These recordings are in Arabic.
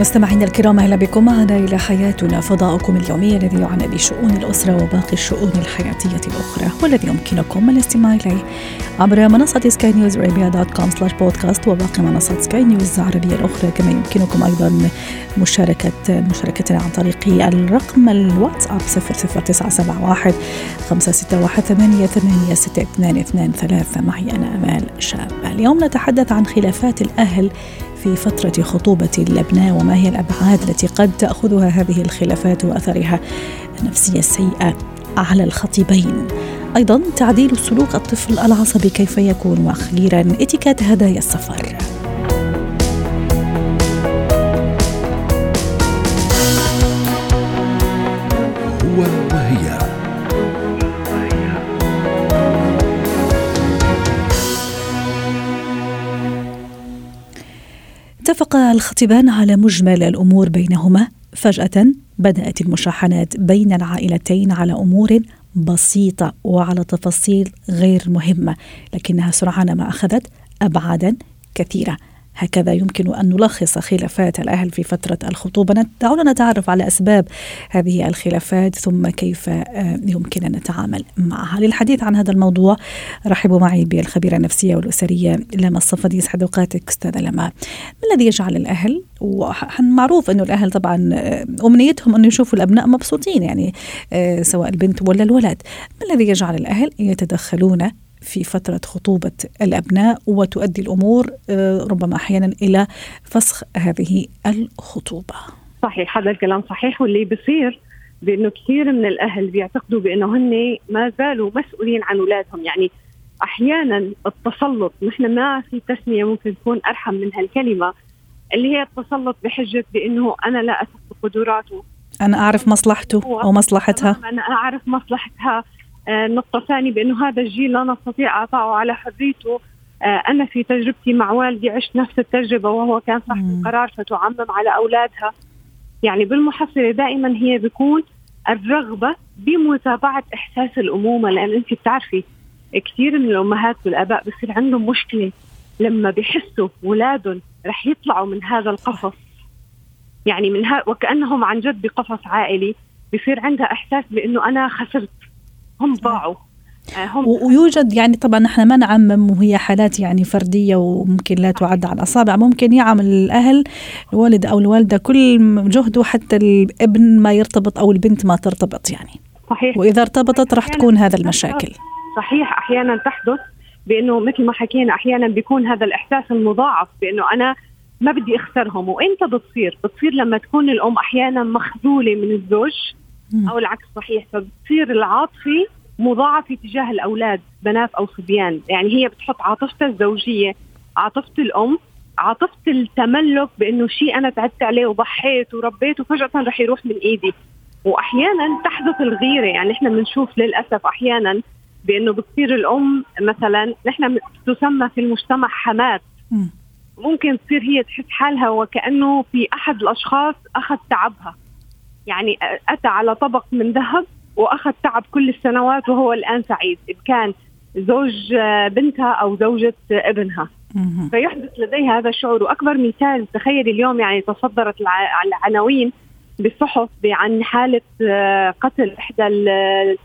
مستمعينا الكرام أهلا بكم. معنا إلى حياتنا فضاؤكم اليومي الذي يعنى بشؤون الأسرة وباقي الشؤون الحياتية الأخرى والذي يمكنكم الاستماع إليه عبر منصة سكاي نيوز ارابيا dot com slash podcast وباقي منصات سكاي نيوز العربية الأخرى. كما يمكنكم أيضا مشاركه مشاركتنا عن طريق الرقم الواتساب 00971 561 8 8 6 2 2 3 معي أنا آمال شاب اليوم نتحدث عن خلافات الأهل في فترة خطوبة الأبناء وما هي الأبعاد التي قد تأخذها هذه الخلافات وأثرها النفسية السيئة على الخطيبين؟ أيضا تعديل سلوك الطفل العصبي كيف يكون؟ وأخيرا اتكات هدايا السفر. اتفق الخطيبان على مجمل الأمور بينهما. فجأة بدأت المشاحنات بين العائلتين على أمور بسيطة وعلى تفاصيل غير مهمة لكنها سرعان ما أخذت أبعادا كثيرة. هكذا يمكن أن نلخص خلافات الأهل في فترة الخطوبة. دعونا نتعرف على أسباب هذه الخلافات ثم كيف آه، يمكن أن نتعامل معها. للحديث عن هذا الموضوع رحبوا معي بالخبيرة النفسية والأسرية لما الصفدي يسعد اوقاتك أستاذة لما. ما الذي يجعل الأهل؟ ومعروف أنه الأهل طبعا آه، أمنيتهم أنه يشوفوا الأبناء مبسوطين يعني آه، سواء البنت ولا الولد. ما الذي يجعل الأهل يتدخلون في فترة خطوبة الأبناء وتؤدي الأمور آه، ربما أحيانا إلى فسخ هذه الخطوبة. صحيح هذا الكلام صحيح واللي بصير بأنه كثير من الأهل بيعتقدوا بأنه هن ما زالوا مسؤولين عن أولادهم. يعني أحيانا التسلط نحن ما في تسمية ممكن تكون أرحم من هالكلمة اللي هي التسلط بحجة بأنه أنا لا اثق بقدراته أنا أعرف مصلحته أو مصلحتها. أنا أعرف مصلحتها. النقطة الثانية بأنه هذا الجيل لا نستطيع إعطائه على حريته. آه، أنا في تجربتي مع والدي عشت نفس التجربة وهو كان صاحب. القرار فتعمم على أولادها. يعني بالمحصلة دائما هي بيكون الرغبة بمتابعة إحساس الأمومة. لأن أنت بتعرفي كثير من الأمهات والآباء بصير عندهم مشكلة لما بيحسوا أولادهم رح يطلعوا من هذا القفص. يعني من ها وكأنهم عن جد بقفص عائلي. بصير عندها إحساس بأنه أنا خسرت. هم ضاعوا. آه، هم. ويوجد يعني طبعا نحن ما نعمم وهي حالات يعني فردية وممكن لا تعد على الأصابع. ممكن يعمل الأهل الوالد أو الوالدة كل جهده حتى الابن ما يرتبط أو البنت ما ترتبط يعني. صحيح. وإذا ارتبطت راح تكون هذا المشاكل. صحيح. أحيانا تحدث بأنه مثل ما حكينا أحيانا بيكون هذا الإحساس المضاعف بأنه أنا ما بدي أخسرهم. وإمتى بتصير؟ بتصير لما تكون الأم أحيانا مخذولة من الزوج. أو العكس صحيح. فبتصير العاطفة مضاعفة تجاه الأولاد بنات أو صبيان، يعني هي بتحط عاطفتها الزوجية، عاطفة الأم، عاطفة التملك بأنه شيء أنا تعبت عليه وضحيت وربيت وفجأة رح يروح من إيدي. وأحيانا تحدث الغيرة. يعني إحنا بنشوف للأسف أحيانا بأنه بتصير الأم مثلا نحن تسمى في المجتمع حمات مم. ممكن تصير هي تحس حالها وكأنه في أحد الأشخاص أخذ تعبها. يعني أتى على طبق من ذهب وأخذ تعب كل السنوات وهو الآن سعيد إن كان زوج بنتها أو زوجة ابنها. فيحدث لديها هذا الشعور. وأكبر مثال تخيل اليوم يعني تصدرت الع- العناوين بالصحف عن حالة آه، قتل إحدى ال-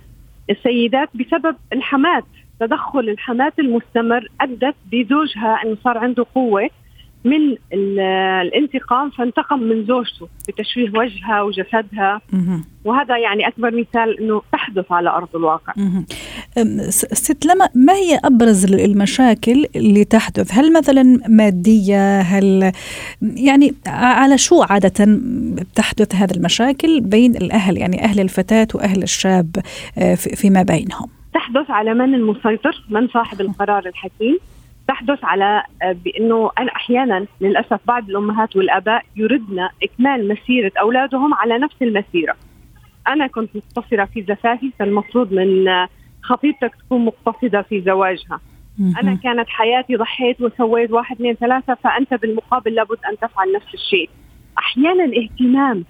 السيدات بسبب الحمات تدخل الحمات المستمر أدت بزوجها انه صار عنده قوة. من ال- الانتقام فانتقم من زوجته بتشويه وجهها وجسدها. وهذا يعني أكبر مثال إنه تحدث على أرض الواقع ست لما ما هي أبرز المشاكل اللي تحدث؟ هل مثلا مادية؟ هل يعني على شو عادة تحدث هذه المشاكل بين الأهل يعني أهل الفتاة وأهل الشاب آه، في- فيما بينهم؟ تحدث على من المسيطر من صاحب القرار الحكيم تحدث على آه، بأنه أنا أحيانا للأسف بعض الأمهات والآباء يردن إكمال مسيرة أولادهم على نفس المسيرة. أنا كنت مقتصرة في زفافي فالمفروض من آه، خطيبتك تكون مقتصدة في زواجها. أنا كانت حياتي ضحيت وسويت واحد اثنين ثلاثة فأنت بالمقابل لابد أن تفعل نفس الشيء. أحيانا اهتمام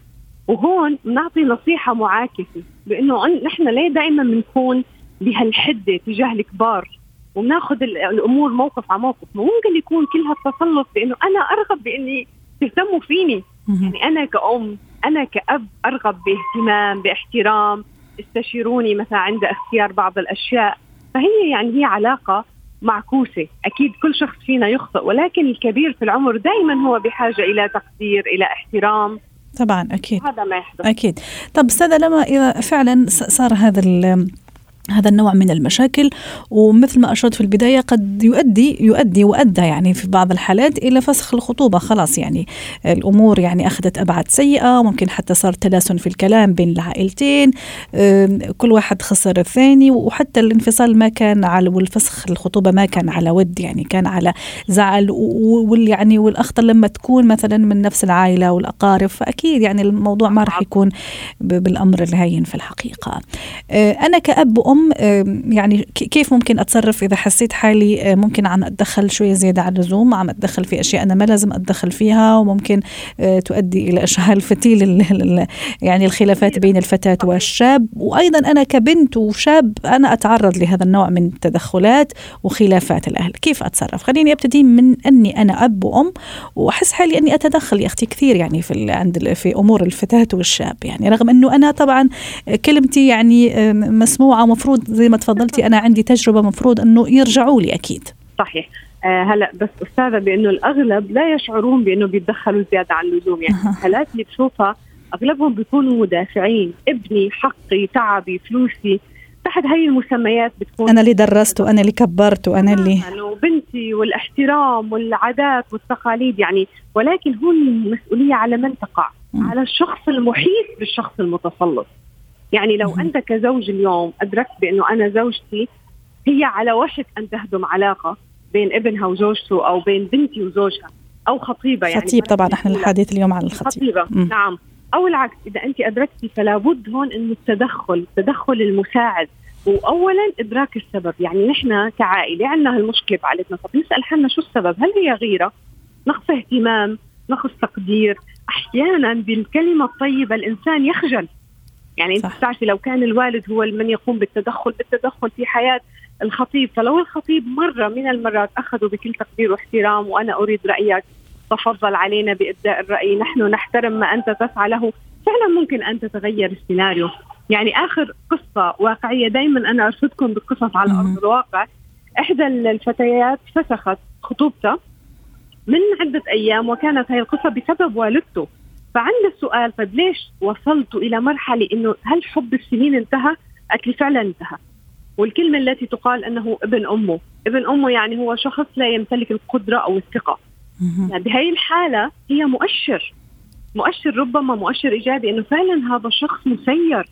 وهون بنعطي نصيحة معاكسة بأنه نحن ليه دائما بنكون بهالحدة تجاه الكبار وبناخذ الأمور موقف على موقف. ممكن يكون كل هالتسلط بإنه أنا أرغب بإني تهتموا فيني. يعني أنا كأم أنا كأب أرغب باهتمام باحترام. استشيروني مثلا عند اختيار بعض الأشياء. فهي يعني هي علاقة معكوسة. أكيد كل شخص فينا يخطئ ولكن الكبير في العمر دائما هو بحاجة إلى تقدير إلى احترام. طبعا أكيد. هذا ما يحدث. أكيد. طب أستاذة لما إذا فعلا صار هذا هذا النوع من المشاكل. ومثل ما أشرت في البداية قد يؤدي يؤدي وأدى يعني في بعض الحالات إلى فسخ الخطوبة. خلاص يعني الأمور يعني أخذت أبعاد سيئة وممكن حتى صار تلاسن في الكلام بين العائلتين كل واحد خسر الثاني وحتى الانفصال ما كان على والفسخ الخطوبة ما كان على ود يعني كان على زعل. وال يعني والأخطر لما تكون مثلا من نفس العائلة والأقارب فأكيد يعني الموضوع ما راح يكون بالأمر الهين في الحقيقة. أنا كأب وأم يعني كيف ممكن أتصرف إذا حسيت حالي آه، ممكن عم أتدخل شوية زيادة عن اللزوم عم أتدخل في أشياء أنا ما لازم أتدخل فيها وممكن آه، تؤدي إلى إشعال فتيل يعني الخلافات بين الفتاة والشاب. وأيضا أنا كبنت وشاب أنا أتعرض لهذا النوع من التدخلات وخلافات الأهل. كيف أتصرف؟ خليني أبتدي من أني أنا أب وأم وأحس حالي أني أتدخل يا أختي كثير يعني في عند في أمور الفتاة والشاب. يعني رغم أنه أنا طبعا كلمتي يعني مسموعة مفروض زي ما تفضلتي أنا عندي تجربة مفروض إنه يرجعوا لي أكيد. صحيح. آه هلا بس أستاذة بأنه الأغلب لا يشعرون بأنه بيتدخلوا زيادة عن اللزوم. يعني الحالات اللي بشوفها أغلبهم بيكونوا مدافعين ابني حقي تعبي فلوسي. تحت هاي المسميات بتكون أنا اللي درست وأنا اللي كبرت وأنا اللي وبنتي والاحترام والعادات والتقاليد يعني. ولكن هون المسؤوليه على من تقع؟ على الشخص المحيط بالشخص المتسلط. يعني لو أنت كزوج اليوم أدركت بأنه أنا زوجتي هي على وشك أن تهدم علاقة بين ابنها وزوجته أو بين بنتي وزوجها أو خطيبة يعني خطيب طبعا إحنا الحديث اليوم عن الخطيب. خطيبة. م. نعم. أو العكس إذا أنت أدركتي فلا بد هون إنه التدخل التدخل المساعد. واولا إدراك السبب. يعني نحن كعائلة عندنا هالمشكلة بعائلتنا. طب نسأل حالنا شو السبب؟ هل هي غيرة؟ نقص اهتمام نقص تقدير. أحيانا بالكلمة الطيبة الإنسان يخجل. يعني انت بتعرفي لو كان الوالد هو من يقوم بالتدخل بالتدخل في حياة الخطيب فلو الخطيب مرة من المرات اخذوا بكل تقدير واحترام وأنا أريد رأيك تفضل علينا بإبداء الرأي. نحن نحترم ما أنت تسعى له فعلا ممكن أن تتغير السيناريو. يعني آخر قصة واقعية دائما أنا أرشدكم بالقصص على أرض الواقع. إحدى الفتيات فسخت خطوبتها من عدة أيام وكانت هذه القصة بسبب والدته. فعند السؤال طيب ليش وصلت إلى مرحلة إنه هل حب السنين انتهى؟ قالت لي فعلا انتهى والكلمة التي تقال أنه ابن أمه، ابن أمه يعني هو شخص لا يمتلك القدرة أو الثقة. يعني بهي الحالة هي مؤشر مؤشر ربما مؤشر إيجابي إنه فعلا هذا الشخص مسير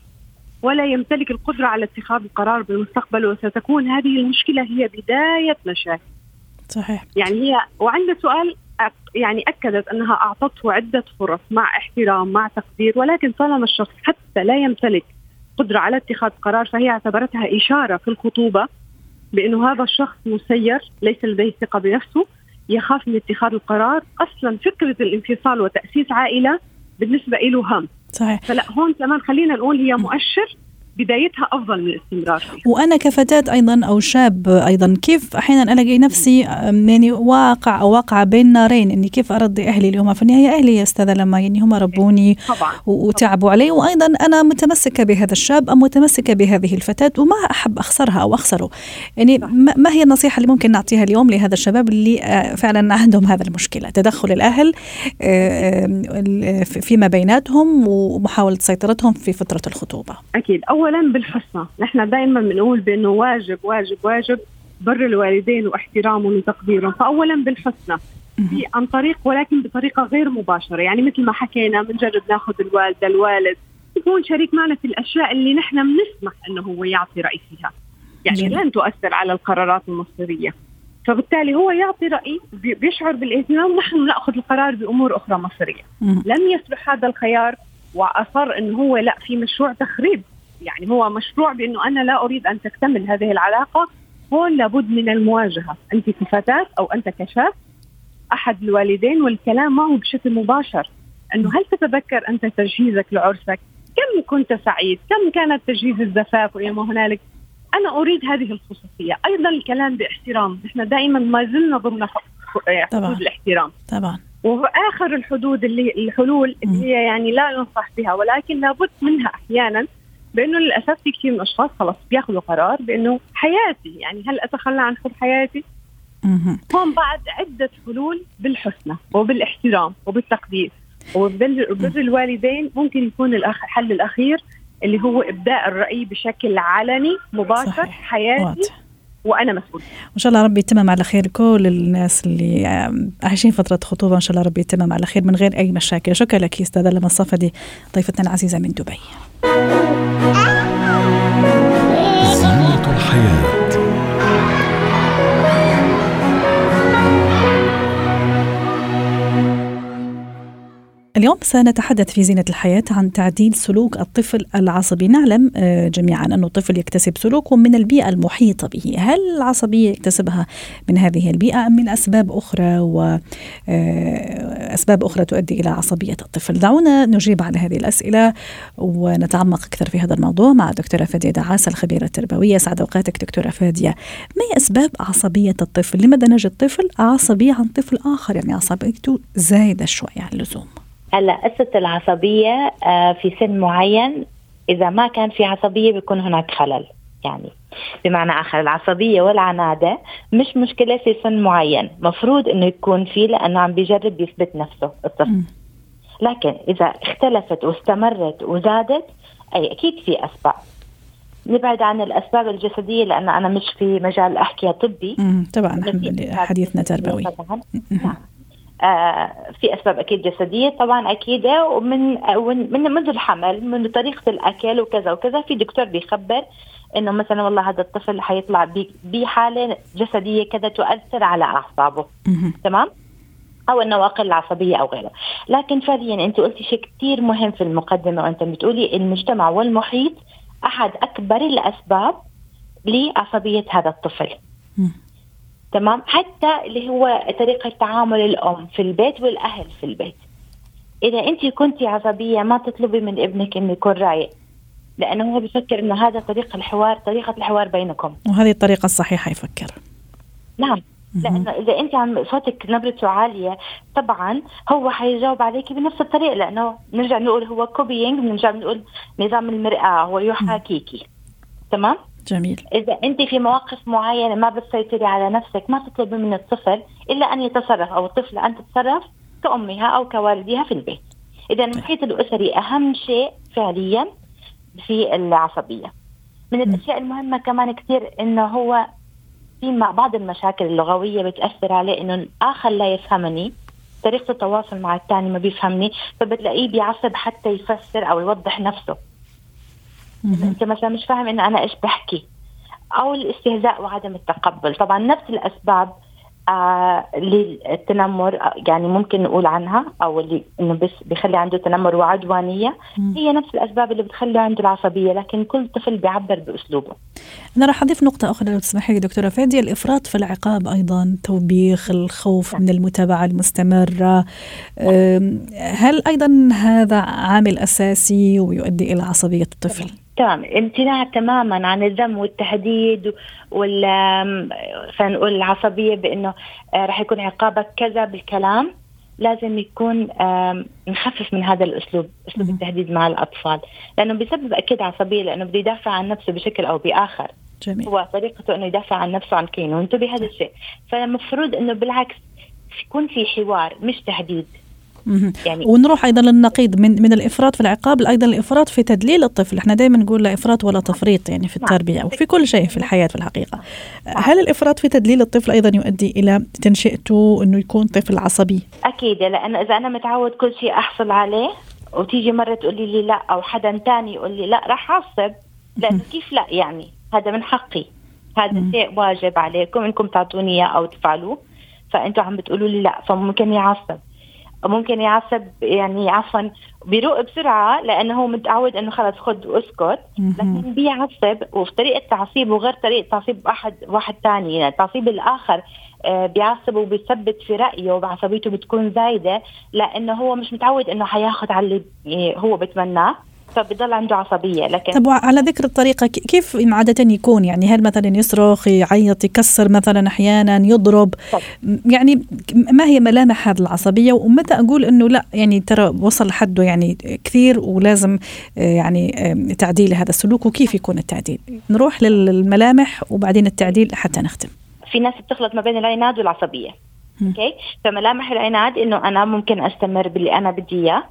ولا يمتلك القدرة على اتخاذ القرار بالمستقبل وستكون هذه المشكلة هي بداية مشاكل. صحيح. يعني هي وعند سؤال يعني أكدت أنها أعطته عدة فرص مع احترام مع تقدير ولكن طالما الشخص حتى لا يمتلك قدرة على اتخاذ قرار فهي اعتبرتها إشارة في الخطوبة بأنه هذا الشخص مسير ليس لديه ثقة بنفسه يخاف من اتخاذ القرار. أصلا فكرة الانفصال وتأسيس عائلة بالنسبة له هم. صحيح. فلا هون كمان خلينا نقول هي مؤشر بدايتها أفضل من الاستمرار فيها. وأنا كفتاة أيضا أو شاب أيضا كيف أحيانا ألاقي نفسي يعني واقع أو واقعة بين نارين؟ اني كيف أرضي أهلي؟ اللي هم في النهاية أهلي يا استاذه لما يعني هم ربوني طبعا. وتعبوا علي. وأيضا أنا متمسكة بهذا الشاب أو متمسكة بهذه الفتاة وما أحب أخسرها أو أخسره. يعني ما هي النصيحة اللي ممكن نعطيها اليوم لهذا الشباب اللي آه، فعلا عندهم هذا المشكلة؟ تدخل الأهل آه، فيما بيناتهم ومحاولة سيطرتهم في فترة الخطوبة. أكيد. أول اولا بالحسنى. نحن دائما بنقول بأنه واجب واجب واجب بر الوالدين واحترامهم وتقديرهم فاولا بالحسنى. عن طريق ولكن بطريقة غير مباشرة. يعني مثل ما حكينا بنجرب ناخذ الوالدة الوالد يكون شريك معنا في الأشياء اللي نحن بنسمح إنه هو يعطي رأي فيها. يعني لن تؤثر على القرارات المصيرية. فبالتالي هو يعطي رأي بيشعر بالاهتمام. ونحن نأخذ القرار بأمور أخرى مصيرية. لم يصلح هذا الخيار وأصر إنه هو لا في مشروع تخريب. يعني هو مشروع بأنه أنا لا أريد أن تكتمل هذه العلاقة هون لابد من المواجهة أنت كفتاة أو أنت كشاب أحد الوالدين والكلام معه بشكل مباشر أنه هل تتذكر أنت تجهيزك لعرسك؟ كم كنت سعيد؟ كم كانت تجهيز الزفاف وما هنالك؟ أنا أريد هذه الخصوصية، أيضا الكلام باحترام، نحن دائما ما زلنا ضمن حدود الاحترام. طبعا وآخر الحدود اللي الحلول اللي هي يعني لا ينصح بها ولكن لابد منها أحيانا بأنه للأسف في كثير من الأشخاص خلص بياخذوا قرار بأنه حياتي يعني هل أتخلى عن حب حياتي؟ هون بعد عدة حلول بالحسنى وبالاحترام وبالتقدير وبر الوالدين ممكن يكون الحل الأخير اللي هو إبداء الرأي بشكل علني مباشر صحيح. حياتي واضح. وأنا مسؤول ان شاء الله ربي يتمم على خير كل الناس اللي عايشين فترة خطوبة ان شاء الله ربي يتمم على خير من غير أي مشاكل شكرا لك أستاذة لما الصفدي ضيفتنا العزيزة من دبي زينة اليوم سنتحدث في زينة الحياة عن تعديل سلوك الطفل العصبي. نعلم آه، جميعا أن الطفل يكتسب سلوكه من البيئة المحيطة به. هل العصبية يكتسبها من هذه البيئة أم من أسباب أخرى؟ وأسباب آه، أخرى تؤدي إلى عصبية الطفل. دعونا نجيب على هذه الأسئلة ونتعمق أكثر في هذا الموضوع مع دكتورة فادية دعاس الخبيرة التربوية. سعد أوقاتك دكتورة فادية. ما هي أسباب عصبية الطفل؟ لماذا نجد طفل عصبي عن طفل آخر؟ يعني عصبيته زايدة شوي عن اللزوم. هلا قصه العصبية آه، في سن معين إذا ما كان في عصبية بيكون هناك خلل. يعني بمعنى آخر العصبية والعنادة مش مشكلة في سن معين. مفروض إنه يكون في لأنه عم بيجرب يثبت نفسه الطفل. لكن إذا اختلفت واستمرت وزادت أي أكيد في أسباب. نبعد عن الأسباب الجسدية لأن أنا مش في مجال احكي طبي. طبعا حديثنا تربوي. آه، في أسباب أكيد جسدية طبعا اكيده ومن من منذ الحمل من طريقة الأكل وكذا وكذا في دكتور بيخبر إنه مثلا والله هذا الطفل حيطلع بحالة جسدية كذا تؤثر على أعصابه تمام؟ أو النواقل العصبية أو غيره. لكن فعليا أنت قلتي شيء كثير مهم في المقدمة وأنت بتقولي المجتمع والمحيط أحد أكبر الأسباب لعصبية هذا الطفل. تمام؟ حتى اللي هو طريقة تعامل الأم في البيت والأهل في البيت. إذا أنت كنتي عصبية ما تطلبي من ابنك إنه يكون رايق. لأنه هو بفكر إنه هذا طريقة الحوار طريقة الحوار بينكم. وهذه الطريقة الصحيحة يفكر. نعم. لأنه إذا انت عم صوتك نبرته عالية طبعا هو حيجاوب عليك بنفس الطريقة لأنه نرجع نقول هو كوبينج بنرجع نقول نظام المرآة هو يحاكيكي تمام؟ جميل. إذا أنت في مواقف معينة ما بتسيطري على نفسك ما تطلبي من الطفل إلا أن يتصرف أو الطفل أن تتصرف كأمها أو كوالدها في البيت. إذا المحيط الأسري أهم شيء فعليا في العصبية. من الأشياء المهمة كمان كثير إنه هو في مع بعض المشاكل اللغوية بتأثر عليه إنه الآخر لا يفهمني طريقة التواصل مع الثاني ما بيفهمني فبتلاقيه بيعصب حتى يفسر أو يوضح نفسه. أنت مثلا مش فاهم انه أنا إيش بحكي. أو الاستهزاء وعدم التقبل. طبعا نفس الأسباب آه للتنمر آه، يعني ممكن نقول عنها أو اللي إنه بس بيخلي عنده تنمر وعدوانية. م. هي نفس الأسباب اللي بتخلي عنده العصبية. لكن كل طفل بيعبر بأسلوبه. أنا راح أضيف نقطة أخرى لو تسمحي لي دكتورة فادي الإفراط في العقاب أيضا توبيخ الخوف من المتابعة المستمرة. هل أيضا هذا عامل أساسي ويؤدي إلى عصبية الطفل؟ تمام. امتناع تماما عن الذم والتهديد وال خلينا نقول العصبية بإنه آه، راح يكون عقابك كذا بالكلام لازم يكون نخفف من هذا الأسلوب أسلوب التهديد مع الأطفال. لأنه بيسبب أكيد عصبية لأنه بده يدافع عن نفسه بشكل أو بآخر. جميل. هو طريقته إنه يدافع عن نفسه عن كينه. بهذا الشيء. فالمفروض إنه بالعكس يكون في حوار مش تهديد. يعني ونروح أيضا للنقيض من من الإفراط في العقاب أيضا الإفراط في تدليل الطفل. إحنا دائما نقول لا إفراط ولا تفريط يعني في نعم. التربية وفي كل شيء في الحياة في الحقيقة. نعم. هل الإفراط في تدليل الطفل أيضا يؤدي إلى تنشئته إنه يكون طفل عصبي؟ أكيد. لأنه إذا أنا متعود كل شيء أحصل عليه وتيجي مرة تقولي لي لا أو حدا ثاني يقول لي لا راح أعصب. لأنه كيف لا يعني؟ هذا من حقي. هذا شيء واجب عليكم إنكم تعطوني إياه أو تفعلوه. فانتم عم بتقولوا لي لا فممكن يعصب. ممكن يعصب يعني عفوا بيروق بسرعة لأنه هو متعود إنه خلص خد واسكت لكن بيعصب وفي طريقة تعصيبه غير طريقة تعصيب واحد واحد ثاني يعني تعصيب الآخر آه، بيعصب وبيثبت في رأيه وعصبيته بتكون زايدة لأنه هو مش متعود إنه حياخذ على اللي هو بتمناه. فبضل عنده عصبية لكن طب على ذكر الطريقة كيف عادة يكون؟ يعني هل مثلا يصرخ يعيط يكسر مثلا أحيانا يضرب؟ طب. يعني ما هي ملامح هذه العصبية؟ ومتى أقول إنه لا يعني ترى وصل حده يعني كثير ولازم آه، يعني تعديل هذا السلوك وكيف يكون التعديل؟ نروح للملامح وبعدين التعديل حتى نختم. في ناس بتخلط ما بين العناد والعصبية أوكي؟ فملامح العناد إنه أنا ممكن أستمر باللي أنا بدي إياه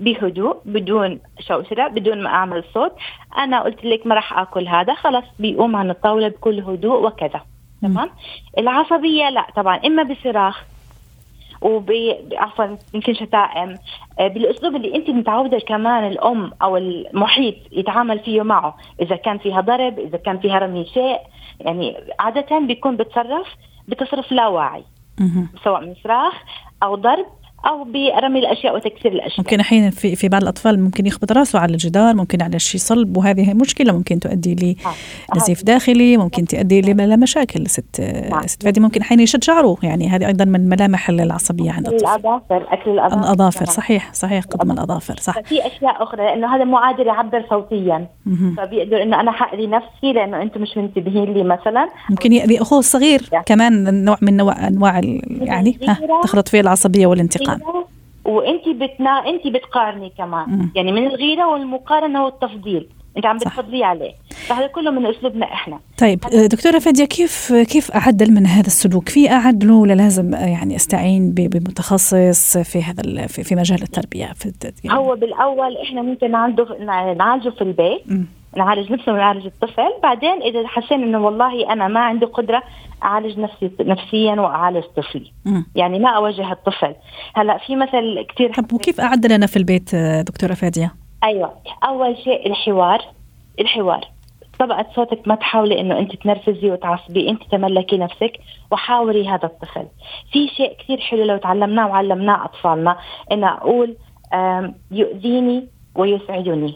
بهدوء بدون شوشرة بدون ما أعمل صوت. أنا قلت لك ما راح أكل هذا خلاص بيقوم عن الطاولة بكل هدوء وكذا. تمام؟ العصبية لا طبعا إما بصراخ وب عفوا يمكن شتائم آه، بالأسلوب اللي أنت متعودة كمان الأم أو المحيط يتعامل فيه معه. إذا كان فيها ضرب إذا كان فيها رمي شيء يعني عادة بيكون بتصرف بتصرف لا واعي. سواء من صراخ أو ضرب أو برمي الأشياء وتكسير الأشياء. ممكن أحيانا في في بعض الأطفال ممكن يخبط راسه على الجدار ممكن على شيء صلب وهذه مشكلة ممكن تؤدي لنزيف آه. داخلي ممكن تؤدي لمشاكل ست نعم. ست فادي ممكن أحيانا يشد شعره يعني هذه أيضا من ملامح العصبية عند الطفل الأظافر أكل الأظافر. الأظافر صحيح صحيح قدم الأظافر. صح. في أشياء أخرى لأنه هذا مو قادر يعبر صوتيا. فبيقدر إنه أنا حاذي نفسي لأنه أنتم مش منتبهين لي مثلا. ممكن يأذي أخوه الصغير. كمان نوع من نوع أنواع يعني تخلط فيه العصبية والانتقام. وانت بتنا انت بتقارني كمان. م. يعني من الغيرة والمقارنة والتفضيل. انت عم بتفضلي عليه. فهذا كله من أسلوبنا إحنا. طيب دكتورة فادية كيف كيف أعدل من هذا السلوك؟ في أعدله ولا لازم يعني أستعين بمتخصص في هذا في مجال التربية؟ في يعني هو بالأول إحنا ممكن نعالجه نعالجه في البيت م. نعالج نفسه ونعالج الطفل. بعدين إذا حسينا إنه والله أنا ما عندي قدرة أعالج نفسي نفسيا وأعالج طفلي. م. يعني ما أوجه الطفل. هلأ في مثل كثير طب وكيف أعدل أنا في البيت دكتورة فادية؟ أيوه. أول شيء الحوار الحوار. طبقة صوتك ما تحاولي إنه أنت تنرفزي وتعصبي أنت تملكي نفسك وحاوري هذا الطفل. في شيء كثير حلو لو تعلمناه وعلمناه أطفالنا ان أقول يؤذيني ويسعدني.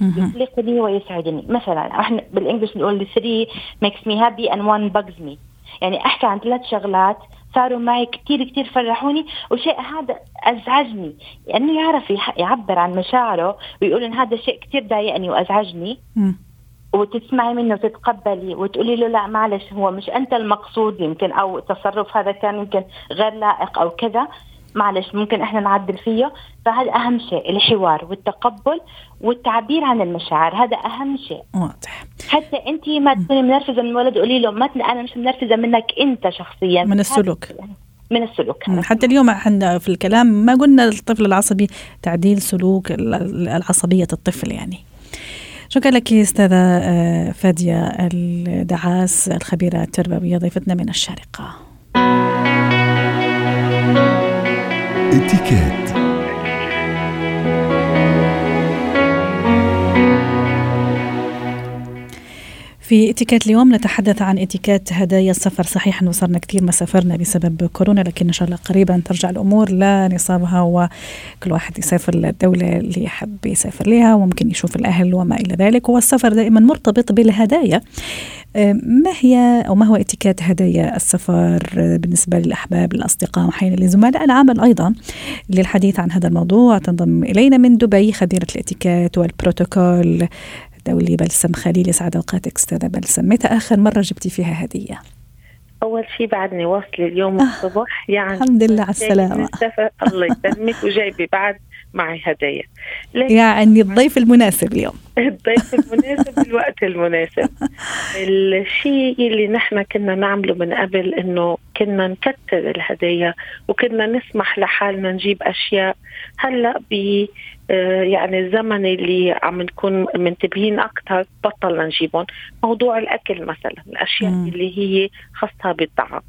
يقلقني ويسعدني. مثلا إحنا بالانجلش نقول 3 makes me happy and one bugs me. يعني أحكي عن ثلاث شغلات صاروا معي كثير كثير فرحوني وشيء هذا أزعجني. لأنه يعني يعرف يعبر عن مشاعره ويقول إن هذا شيء كثير ضايقني وأزعجني. وتسمعي منه وتتقبلي وتقولي له لا معلش هو مش أنت المقصود يمكن أو التصرف هذا كان يمكن غير لائق أو كذا. معلش ممكن إحنا نعدل فيه. فهذا أهم شيء الحوار والتقبل والتعبير عن المشاعر هذا أهم شيء. واضح. حتى أنت ما تكوني منرفزة من الولد قولي له ما أنا مش منرفزة منك أنت شخصيا. من السلوك. من السلوك. حتى اليوم إحنا في الكلام ما قلنا الطفل العصبي تعديل سلوك العصبية الطفل يعني. شكرا لك أستاذة آه، فادية الدعاس الخبيرة التربوية ضيفتنا من الشارقة. اتكات في اتيكيت اليوم نتحدث عن اتيكيت هدايا السفر. صحيح أنه صرنا كثير ما سافرنا بسبب كورونا لكن إن شاء الله قريبا ترجع الأمور لا نصابها وكل واحد يسافر للدولة اللي يحب يسافر لها وممكن يشوف الأهل وما إلى ذلك. والسفر دائما مرتبط بالهدايا. ما هي أو ما هو اتيكيت هدايا السفر بالنسبة للأحباب الاصدقاء واحيانا لزملاء العمل أيضا للحديث عن هذا الموضوع. تنضم إلينا من دبي خبيرة الاتيكيت والبروتوكول الدولي بلسم خليل يسعد أوقاتك أستاذة بلسم متى آخر مرة جبتي فيها هدية؟ أول شيء بعدني واصله اليوم آه الصبح يعني الحمد لله على السلامة. الله يسلمك وجايبة بعد معي هدايا يعني الضيف المناسب اليوم. الضيف المناسب الوقت المناسب. الشيء اللي نحن كنا نعمله من قبل إنه كنا نكتر الهدايا وكنا نسمح لحالنا نجيب أشياء. هلأ ب يعني الزمن اللي عم نكون منتبهين أكثر بطلنا نجيبهم. موضوع الأكل مثلا الأشياء م. اللي هي خاصة بالطعام.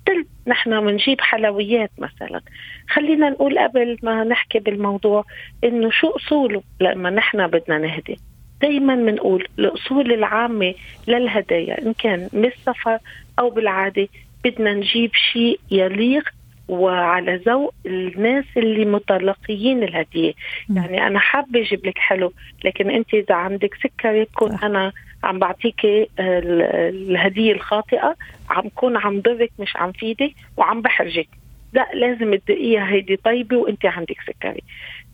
ستيل نحن بنجيب حلويات مثلا. خلينا نقول قبل ما نحكي بالموضوع إنه شو اصوله لما نحن بدنا نهدي. دايما بنقول الأصول العامة للهدايا. إن كان بالسفر أو بالعادة بدنا نجيب شيء يليق وعلى ذوق الناس اللي متلقيين الهدية. يعني أنا حابة أجيب لك حلو لكن أنت إذا عندك سكري بكون. أنا عم بعطيكي ال- الهدية الخاطئة عم كون عم ضرك مش عم فيدك وعم بحرجك. لا لازم تدقيها هيدي طيبة وأنت عندك سكري.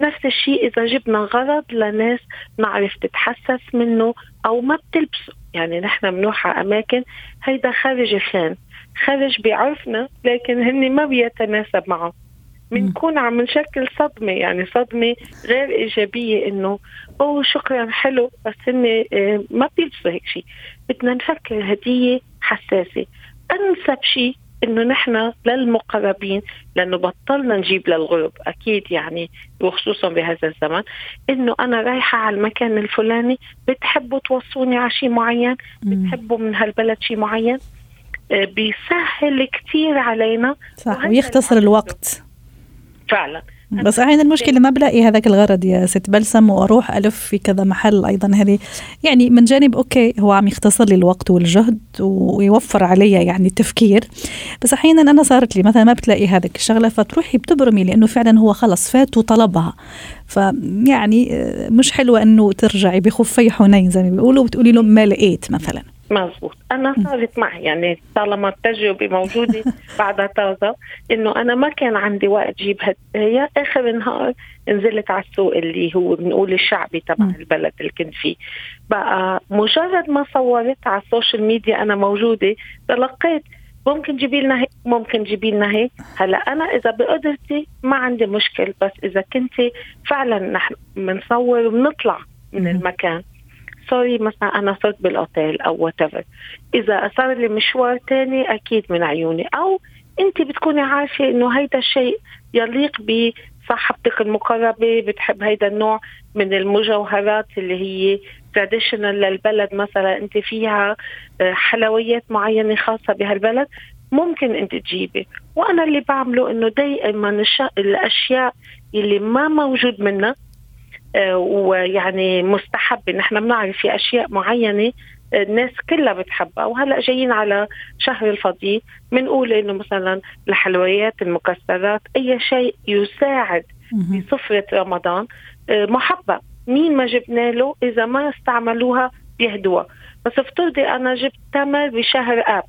نفس الشيء إذا جبنا غرض لناس نعرف تتحسس منه أو ما بتلبسه. يعني نحن بنروح على أماكن هيدا خارج خان خارج بيعرفنا لكن هن ما بيتناسب معه. بنكون عم نشكل صدمة يعني صدمة غير إيجابية إنه أوه شكرا حلو بس هن آه، ما بيلبسوا هيك شيء بدنا نفكر هدية حساسة. أنسب شيء إنه نحن للمقربين لأنه بطلنا نجيب للغرب أكيد يعني وخصوصا بهذا الزمن إنه أنا رايحة على المكان الفلاني بتحبوا توصوني على شيء معين. بتحبوا من هالبلد شيء معين؟ بيسهل كتير علينا. صح ويختصر الوقت. فعلا. بس أحيانا المشكلة ما بلاقي هذاك الغرض يا ست بلسم وأروح ألف في كذا محل أيضا. هذه يعني من جانب أوكي هو عم يختصر لي الوقت والجهد ويوفر علي يعني التفكير. بس أحيانا أنا صارت لي مثلا ما بتلاقي هذاك الشغلة فتروحي بتبرمي لأنه فعلا هو خلص فات وطلبها فيعني آه، مش حلوة إنه ترجعي بخفي حنين زي ما بيقولوا وبتقولي له ما لقيت مثلا. مزبوط أنا صارت معي يعني طالما التجربة موجودة بعدها طازة إنه أنا ما كان عندي وقت جيب هدايا آخر النهار نزلت على السوق اللي هو بنقول الشعبي تبع. البلد اللي كنت فيه بقى مجرد ما صورت على ال social media أنا موجودة تلقيت ممكن جيبي لنا هيك ممكن جيبي لنا هيك هلأ أنا إذا بقدرتي ما عندي مشكل بس إذا كنت فعلا نحن بنصور وبنطلع من. المكان sorry مثلا أنا صرت بال hotel or what إذا صار لي مشوار تاني أكيد من عيوني. أو أنت بتكوني عارفة إنه هيدا الشيء يليق بصاحبتك المقربة بتحب هيدا النوع من المجوهرات اللي هي تراديشنال للبلد مثلا. أنت فيها آه، حلويات معينة خاصة بهالبلد ممكن أنت تجيبي. وأنا اللي بعمله إنه دائما الأشياء اللي ما موجود منها ويعني مستحب نحن بنعرف في أشياء معينة آه، الناس كلها بتحبها. وهلأ جايين على شهر الفضيل بنقول إنه مثلا الحلويات المكسرات أي شيء يساعد مهم. بسفرة رمضان آه، محبة. مين ما جبنا له إذا ما استعملوها بيهدوها. بس افترضي أنا جبت تمر بشهر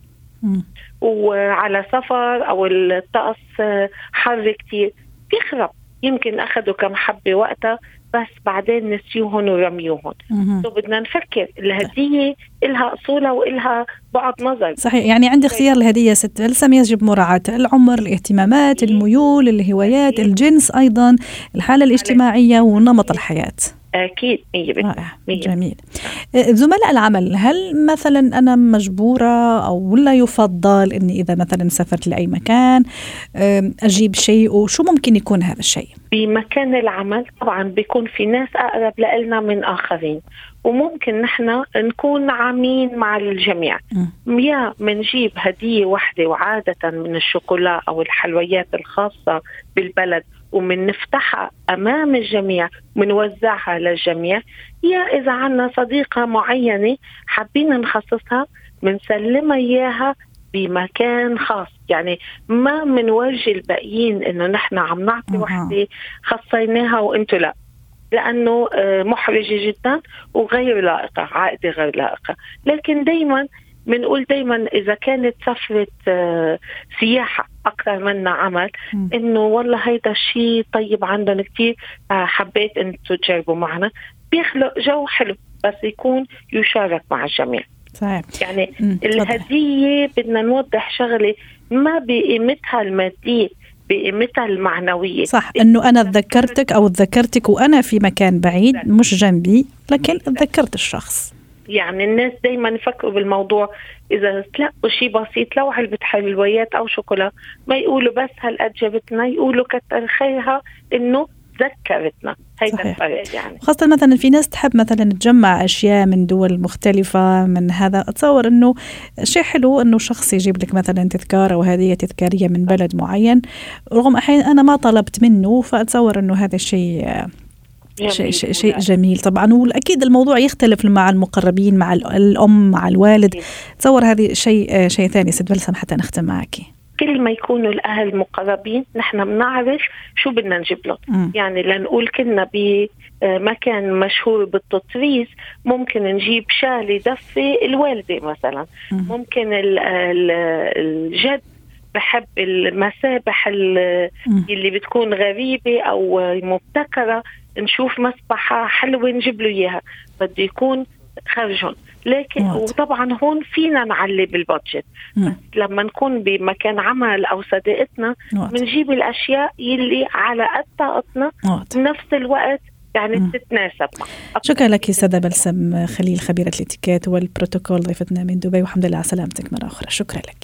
مم. وعلى سفر أو الطقس آه، حر كتير بيخرب. يمكن أخذوا كم حبة وقتها. بس بعدين نسيوهن ورميوهن. مهم. سو بدنا نفكر الهدية إلها أصولها وإلها بعد نظر. صحيح يعني عندي اختيار الهدية ست بلسم يجب مراعاة العمر الاهتمامات الميول الهوايات الجنس أيضا الحالة الاجتماعية ونمط الحياة. أكيد 100% رائع مية. جميل آه، زملاء العمل هل مثلا أنا مجبورة أو ولا يفضل أني إذا مثلا سافرت لأي مكان آم، أجيب شيء وشو ممكن يكون هذا الشيء بمكان العمل طبعا بيكون في ناس أقرب لنا من آخرين وممكن نحن نكون عامين مع الجميع مم. يا منجيب هدية واحدة وعادة من الشوكولا أو الحلويات الخاصة بالبلد ومن نفتحها أمام الجميع منوزعها للجميع. يا إذا عنا صديقة معينة حابين نخصصها منسلمها إياها بمكان خاص. يعني ما منورجي الباقيين إنه نحن عم نعطي. وحدة خصيناها وأنتم لا. لأنه آه، محرجة جدا وغير لائقة عائدة غير لائقة. لكن دائما بنقول دائما إذا كانت سفرة آه، سياحة أكثر منا عمل. إنه والله هيدا الشيء طيب عندهم كثير حبيت أنتم تجربوا معنا بيخلق جو حلو بس يكون يشارك مع الجميع صحيح يعني مم. تفضل. الهدية بدنا نوضح شغلة ما بقيمتها المادية بقيمتها المعنوية صح إنه أنا تذكرتك أو تذكرتك وأنا في مكان بعيد مش جنبي لكن تذكرت الشخص يعني الناس دايما يفكروا بالموضوع إذا تلقوا شيء بسيط لو علبة حلويات أو شوكولا؟ ما يقولوا بس هالقد جابتنا يقولوا كتر خيرها إنه ذكرتنا. هيدا. الفرق يعني. خاصة مثلا في ناس تحب مثلا تجمع أشياء من دول مختلفة من هذا. أتصور أنه شيء حلو أنه شخص يجيب لك مثلا تذكار أو هدية تذكارية من بلد معين. رغم أحيانا أنا ما طلبت منه فأتصور أنه هذا الشيء شيء شيء شيء جميل. طبعا واكيد الموضوع يختلف مع المقربين مع ال- الأم مع الوالد. تصور هذه شيء شيء ثاني ست بلسم حتى نختم معك. كل ما يكونوا الأهل مقربين نحن بنعرف شو بدنا نجيب لهم. يعني لنقول كنا بمكان مشهور بالتطريز ممكن نجيب شال يدفي الوالدة مثلا. مم. ممكن ال- ال- الجد بحب المسابح. اللي بتكون غريبة أو مبتكرة نشوف مسبحة حلوة نجيب له إياها بده يكون خرجهم لكن واضح. وطبعا هون فينا نعلي بالبادجت. لما نكون بمكان عمل أو صديقتنا. بنجيب الأشياء يلي على قد طاقتنا. بنفس الوقت يعني مم. تتناسب شكرا لك سادة بلسم خليل خبيرة الاتيكيت والبروتوكول ضيفتنا من دبي والحمد لله على سلامتك مرة أخرى شكرا لك